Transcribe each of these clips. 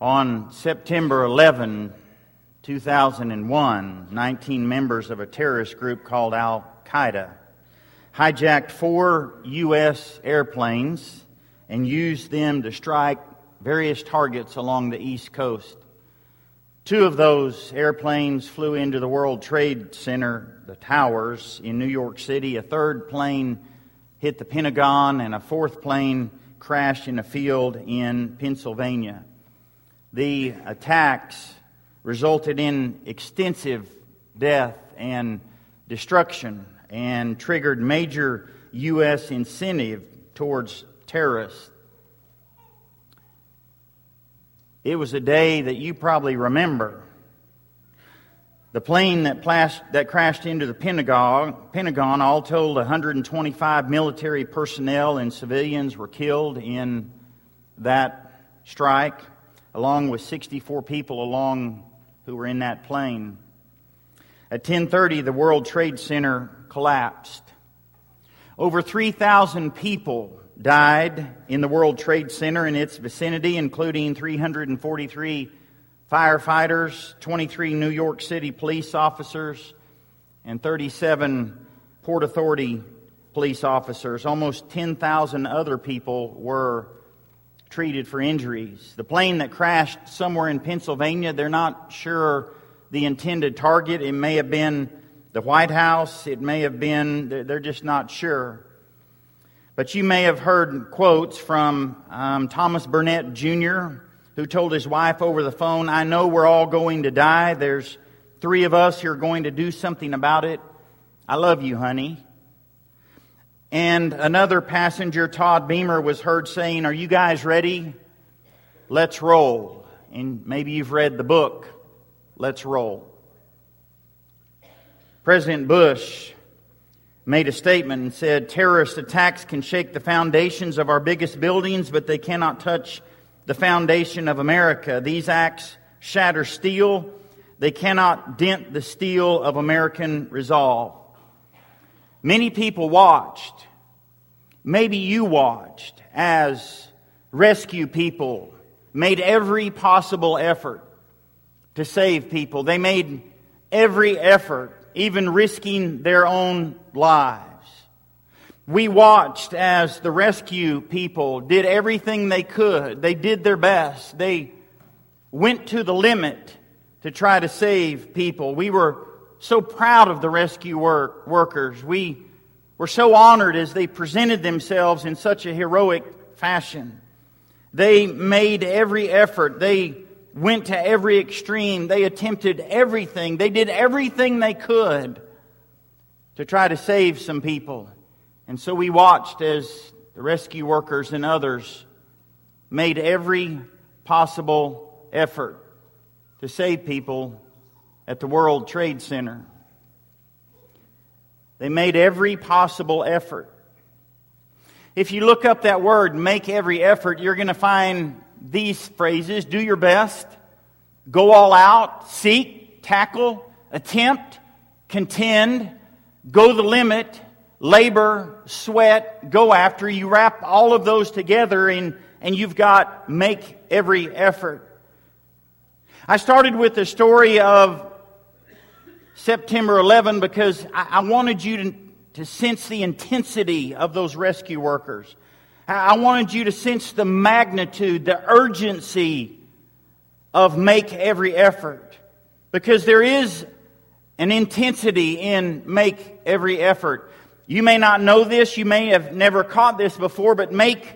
On September 11, 2001, 19 members of a terrorist group called Al Qaeda hijacked four U.S. airplanes and used them to strike various targets along the East Coast. Two of those airplanes flew into the World Trade Center, the towers in New York City. A third plane hit the Pentagon, and a fourth plane crashed in a field in Pennsylvania. The attacks resulted in extensive death and destruction and triggered major U.S. incentive towards terrorists. It was a day that you probably remember. The plane that, that crashed into the Pentagon, Pentagon, all told, 125 military personnel and civilians were killed in that strike, along with 64 people along who were in that plane. At 10:30, the World Trade Center collapsed. Over 3,000 people died in the World Trade Center and its vicinity, including 343 firefighters, 23 New York City police officers, and 37 Port Authority police officers. Almost 10,000 other people were treated for injuries. The plane that crashed somewhere in Pennsylvania, they're not sure the intended target. It may have been the White House, it may have been, they're just not sure. But you may have heard quotes from um, Thomas Burnett Jr., who told his wife over the phone, I know we're all going to die. There's three of us who are going to do something about it. I love you, honey. And another passenger, Todd Beamer, was heard saying, Are you guys ready? Let's roll. And maybe you've read the book, Let's Roll. President Bush made a statement and said terrorist attacks can shake the foundations of our biggest buildings, but they cannot touch the foundation of America. These acts shatter steel. They cannot dent the steel of American resolve. Many people watched, maybe you watched, as rescue people made every possible effort to save people. They made every effort even risking their own lives. We watched as the rescue people did everything they could. They did their best. They went to the limit to try to save people. We were so proud of the rescue work, workers. We were so honored as they presented themselves in such a heroic fashion. They made every effort. They went to every extreme. They attempted everything. They did everything they could to try to save some people. And so we watched as the rescue workers and others made every possible effort to save people at the World Trade Center. They made every possible effort. If you look up that word, make every effort, you're going to find these phrases do your best, go all out, seek, tackle, attempt, contend, go the limit, labor, sweat, go after. You wrap all of those together and, and you've got make every effort. I started with the story of September 11 because I, I wanted you to, to sense the intensity of those rescue workers. I wanted you to sense the magnitude, the urgency of make every effort. Because there is an intensity in make every effort. You may not know this, you may have never caught this before, but make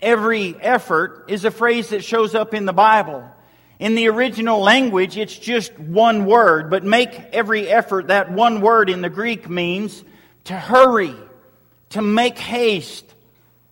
every effort is a phrase that shows up in the Bible. In the original language, it's just one word, but make every effort, that one word in the Greek means to hurry, to make haste,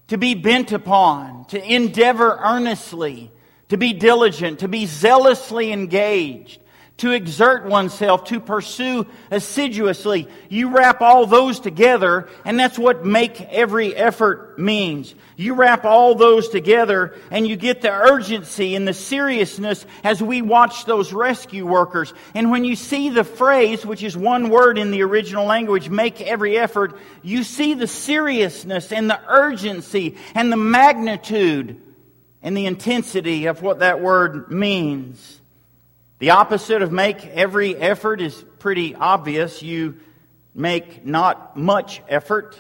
to be bent upon, to endeavor earnestly, to be diligent, to be zealously engaged, to exert oneself, to pursue assiduously. You wrap all those together, and that's what make every effort means. You wrap all those together, and you get the urgency and the seriousness as we watch those rescue workers. And when you see the phrase, which is one word in the original language, make every effort, you see the seriousness and the urgency and the magnitude and the intensity of what that word means. The opposite of make every effort is pretty obvious. You make not much effort,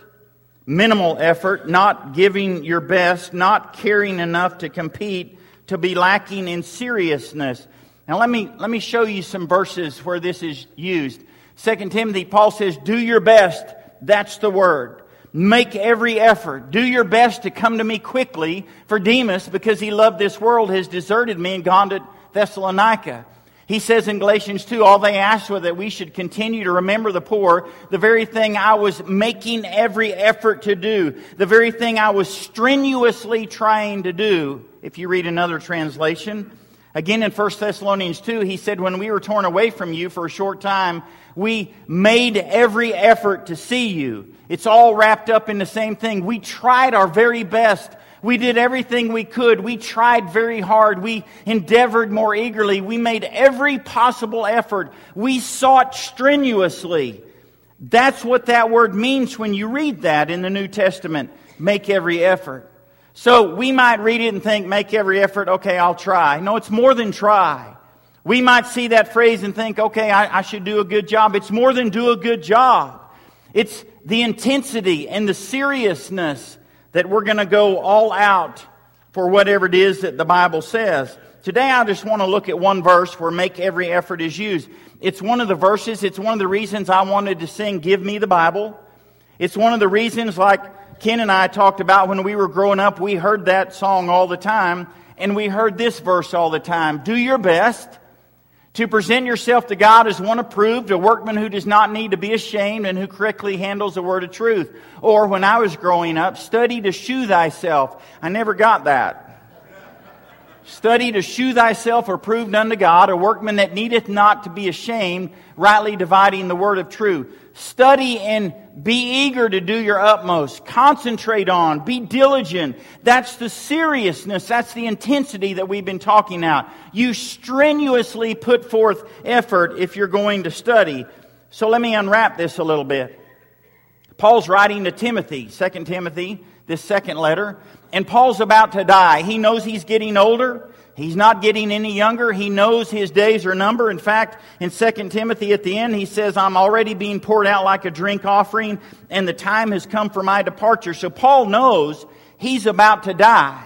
minimal effort, not giving your best, not caring enough to compete, to be lacking in seriousness. Now let me, let me show you some verses where this is used. 2 Timothy, Paul says, do your best. That's the word. Make every effort. Do your best to come to me quickly, for Demas, because he loved this world, has deserted me and gone to Thessalonica. He says in Galatians 2, all they asked was that we should continue to remember the poor, the very thing I was making every effort to do, the very thing I was strenuously trying to do. If you read another translation, again in 1 Thessalonians 2, he said, when we were torn away from you for a short time, we made every effort to see you. It's all wrapped up in the same thing. We tried our very best we did everything we could. We tried very hard. We endeavored more eagerly. We made every possible effort. We sought strenuously. That's what that word means when you read that in the New Testament. Make every effort. So we might read it and think, make every effort, okay, I'll try. No, it's more than try. We might see that phrase and think, okay, I, I should do a good job. It's more than do a good job. It's the intensity and the seriousness that we're going to go all out for whatever it is that the Bible says. Today I just want to look at one verse where make every effort is used. It's one of the verses, it's one of the reasons I wanted to sing Give Me the Bible. It's one of the reasons, like Ken and I talked about when we were growing up, we heard that song all the time, and we heard this verse all the time. Do your best to present yourself to God as one approved, a workman who does not need to be ashamed and who correctly handles the word of truth. Or when I was growing up, study to shew thyself. I never got that. Study to shew thyself approved unto God, a workman that needeth not to be ashamed, rightly dividing the word of truth. Study and be eager to do your utmost. Concentrate on, be diligent. That's the seriousness, that's the intensity that we've been talking about. You strenuously put forth effort if you're going to study. So let me unwrap this a little bit. Paul's writing to Timothy, 2 Timothy, this second letter, and Paul's about to die. He knows he's getting older. He's not getting any younger. He knows his days are numbered. In fact, in 2 Timothy at the end, he says, I'm already being poured out like a drink offering, and the time has come for my departure. So Paul knows he's about to die.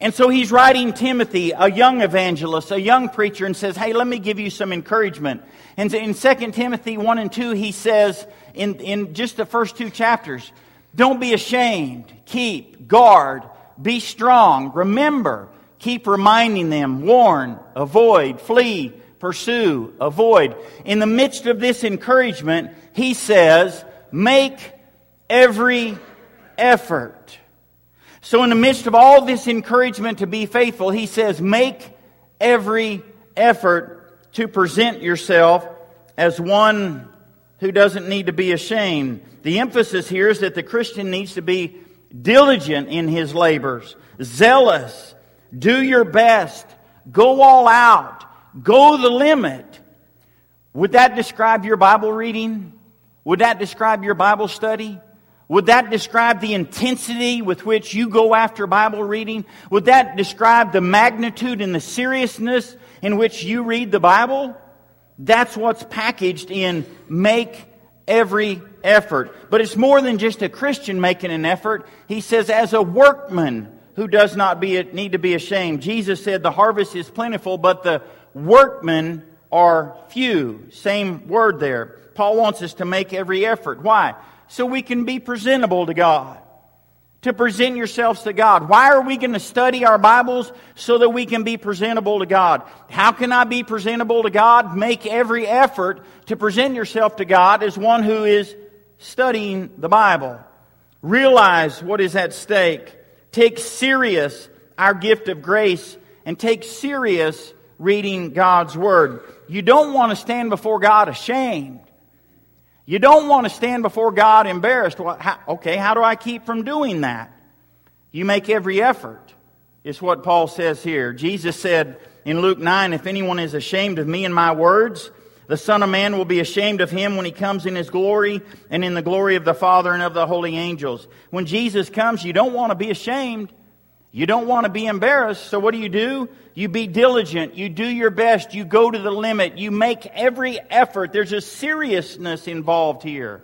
And so he's writing Timothy, a young evangelist, a young preacher, and says, Hey, let me give you some encouragement. And in 2 Timothy 1 and 2, he says, in, in just the first two chapters, don't be ashamed. Keep, guard, be strong. Remember. Keep reminding them. Warn. Avoid. Flee. Pursue. Avoid. In the midst of this encouragement, he says, make every effort. So in the midst of all this encouragement to be faithful, he says, make every effort to present yourself as one who doesn't need to be ashamed. The emphasis here is that the Christian needs to be diligent in his labors, zealous, do your best, go all out, go the limit. Would that describe your Bible reading? Would that describe your Bible study? Would that describe the intensity with which you go after Bible reading? Would that describe the magnitude and the seriousness in which you read the Bible? That's what's packaged in make every effort. But it's more than just a Christian making an effort. He says, as a workman who does not be, need to be ashamed. Jesus said, the harvest is plentiful, but the workmen are few. Same word there. Paul wants us to make every effort. Why? So we can be presentable to God. To present yourselves to God. Why are we going to study our Bibles? So that we can be presentable to God. How can I be presentable to God? Make every effort to present yourself to God as one who is studying the Bible. Realize what is at stake. Take serious our gift of grace and take serious reading God's Word. You don't want to stand before God ashamed. You don't want to stand before God embarrassed. Well, how, okay, how do I keep from doing that? You make every effort, is what Paul says here. Jesus said in Luke 9, If anyone is ashamed of me and my words, the Son of Man will be ashamed of him when he comes in his glory and in the glory of the Father and of the holy angels. When Jesus comes, you don't want to be ashamed. You don't want to be embarrassed, so what do you do? You be diligent. You do your best. You go to the limit. You make every effort. There's a seriousness involved here.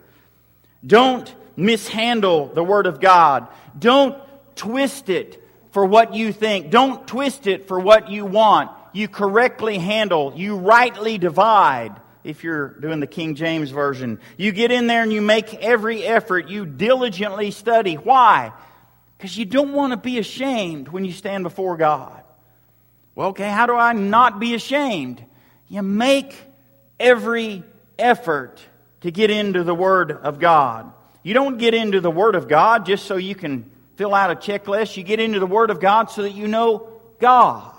Don't mishandle the Word of God. Don't twist it for what you think. Don't twist it for what you want. You correctly handle. You rightly divide if you're doing the King James Version. You get in there and you make every effort. You diligently study. Why? Because you don't want to be ashamed when you stand before God. Well, okay, how do I not be ashamed? You make every effort to get into the Word of God. You don't get into the Word of God just so you can fill out a checklist. You get into the Word of God so that you know God.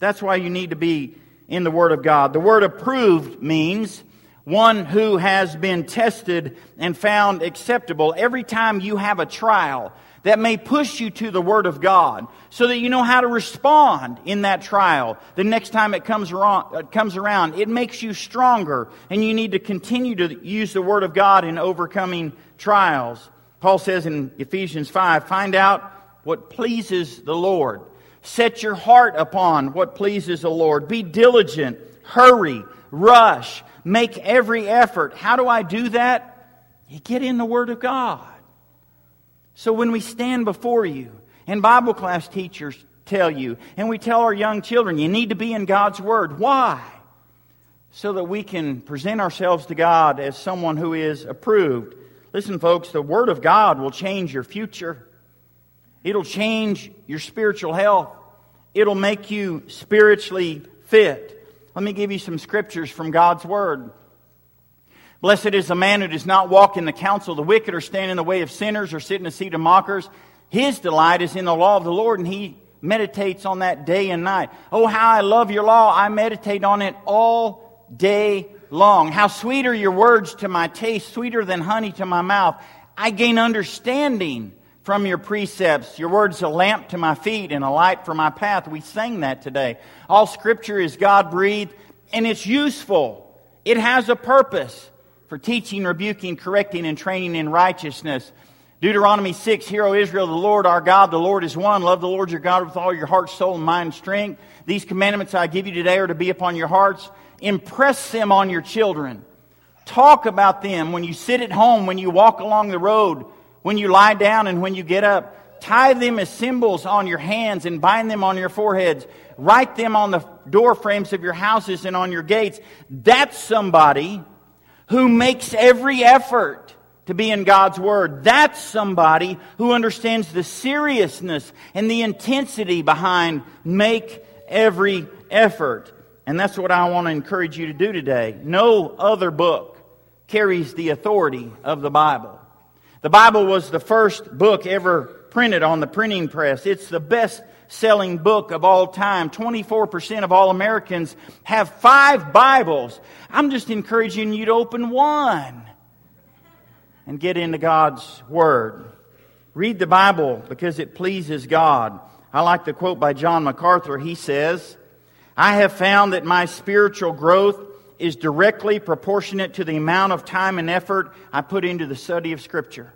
That's why you need to be in the Word of God. The word approved means one who has been tested and found acceptable. Every time you have a trial, that may push you to the Word of God so that you know how to respond in that trial the next time it comes around, uh, it comes around. It makes you stronger and you need to continue to use the Word of God in overcoming trials. Paul says in Ephesians 5, find out what pleases the Lord. Set your heart upon what pleases the Lord. Be diligent. Hurry. Rush. Make every effort. How do I do that? You get in the Word of God. So when we stand before you, and Bible class teachers tell you, and we tell our young children, you need to be in God's Word. Why? So that we can present ourselves to God as someone who is approved. Listen, folks, the Word of God will change your future. It'll change your spiritual health. It'll make you spiritually fit. Let me give you some scriptures from God's Word. Blessed is the man who does not walk in the counsel of the wicked or stand in the way of sinners or sit in the seat of mockers. His delight is in the law of the Lord and he meditates on that day and night. Oh, how I love your law. I meditate on it all day long. How sweet are your words to my taste, sweeter than honey to my mouth. I gain understanding from your precepts. Your words a lamp to my feet and a light for my path. We sang that today. All scripture is God breathed and it's useful. It has a purpose for teaching, rebuking, correcting, and training in righteousness. Deuteronomy 6, Hear, O Israel, the Lord our God, the Lord is one. Love the Lord your God with all your heart, soul, and mind, and strength. These commandments I give you today are to be upon your hearts. Impress them on your children. Talk about them when you sit at home, when you walk along the road, when you lie down, and when you get up. Tie them as symbols on your hands and bind them on your foreheads. Write them on the door frames of your houses and on your gates. That's somebody who makes every effort to be in God's Word. That's somebody who understands the seriousness and the intensity behind make every effort. And that's what I want to encourage you to do today. No other book carries the authority of the Bible. The Bible was the first book ever printed on the printing press. It's the best selling book of all time. 24% of all Americans have five Bibles. I'm just encouraging you to open one and get into God's Word. Read the Bible because it pleases God. I like the quote by John MacArthur. He says, I have found that my spiritual growth is directly proportionate to the amount of time and effort I put into the study of Scripture.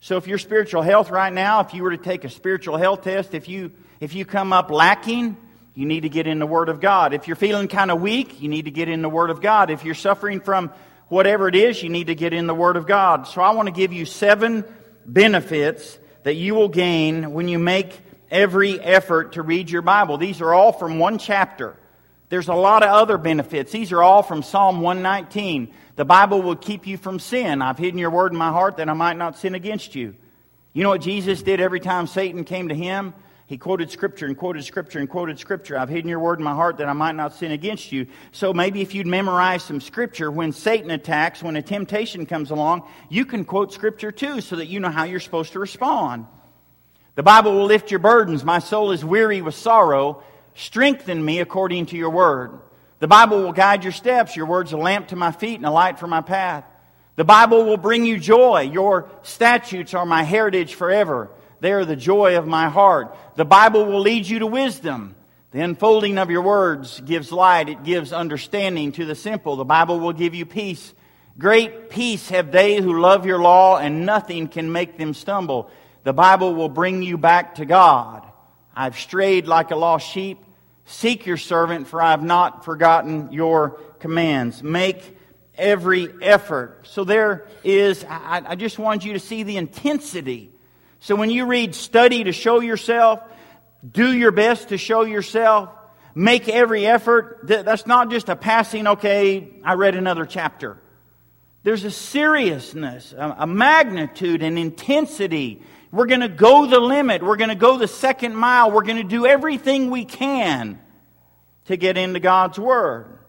So if your spiritual health right now, if you were to take a spiritual health test, if you, if you come up lacking, you need to get in the Word of God. If you're feeling kind of weak, you need to get in the Word of God. If you're suffering from whatever it is, you need to get in the Word of God. So I want to give you seven benefits that you will gain when you make every effort to read your Bible. These are all from one chapter. There's a lot of other benefits. These are all from Psalm 119. The Bible will keep you from sin. I've hidden your word in my heart that I might not sin against you. You know what Jesus did every time Satan came to him? He quoted scripture and quoted scripture and quoted scripture. I've hidden your word in my heart that I might not sin against you. So maybe if you'd memorize some scripture when Satan attacks, when a temptation comes along, you can quote scripture too so that you know how you're supposed to respond. The Bible will lift your burdens. My soul is weary with sorrow. Strengthen me according to your word. The Bible will guide your steps. Your word's a lamp to my feet and a light for my path. The Bible will bring you joy. Your statutes are my heritage forever. They are the joy of my heart. The Bible will lead you to wisdom. The unfolding of your words gives light. It gives understanding to the simple. The Bible will give you peace. Great peace have they who love your law, and nothing can make them stumble. The Bible will bring you back to God. I've strayed like a lost sheep. Seek your servant, for I have not forgotten your commands. Make every effort. So there is, I, I just want you to see the intensity. So when you read study to show yourself, do your best to show yourself, make every effort, that's not just a passing, okay, I read another chapter. There's a seriousness, a magnitude, an intensity. We're going to go the limit. We're going to go the second mile. We're going to do everything we can to get into God's Word.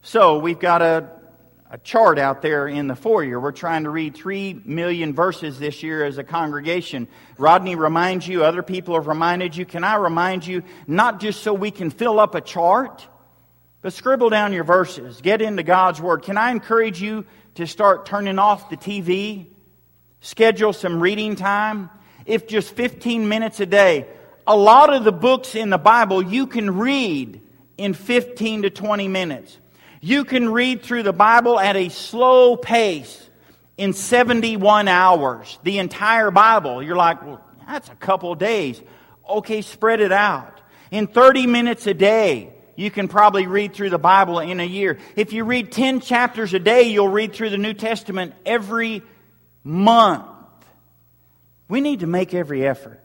So we've got a, a chart out there in the foyer. We're trying to read three million verses this year as a congregation. Rodney reminds you, other people have reminded you. Can I remind you, not just so we can fill up a chart, but scribble down your verses. Get into God's Word. Can I encourage you to start turning off the TV, schedule some reading time, if just 15 minutes a day. A lot of the books in the Bible you can read in 15 to 20 minutes. You can read through the Bible at a slow pace in 71 hours, the entire Bible. You're like, well, that's a couple days. Okay, spread it out. In 30 minutes a day, you can probably read through the Bible in a year. If you read 10 chapters a day, you'll read through the New Testament every month. We need to make every effort.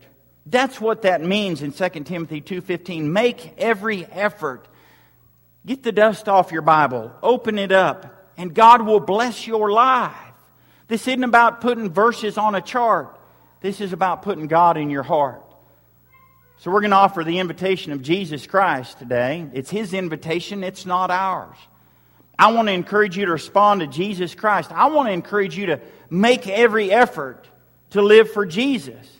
That's what that means in 2 Timothy 2:15. Make every effort. Get the dust off your Bible, open it up, and God will bless your life. This isn't about putting verses on a chart. This is about putting God in your heart. So we're going to offer the invitation of Jesus Christ today. It's His invitation, it's not ours. I want to encourage you to respond to Jesus Christ. I want to encourage you to make every effort to live for Jesus.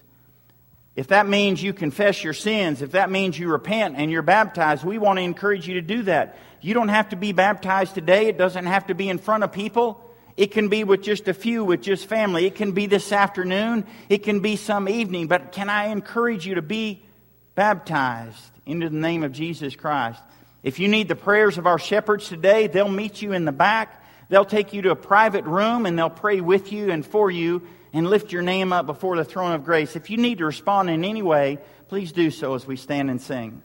If that means you confess your sins, if that means you repent and you're baptized, we want to encourage you to do that. You don't have to be baptized today. It doesn't have to be in front of people. It can be with just a few, with just family. It can be this afternoon. It can be some evening. But can I encourage you to be baptized into the name of Jesus Christ. If you need the prayers of our shepherds today, they'll meet you in the back. They'll take you to a private room and they'll pray with you and for you and lift your name up before the throne of grace. If you need to respond in any way, please do so as we stand and sing.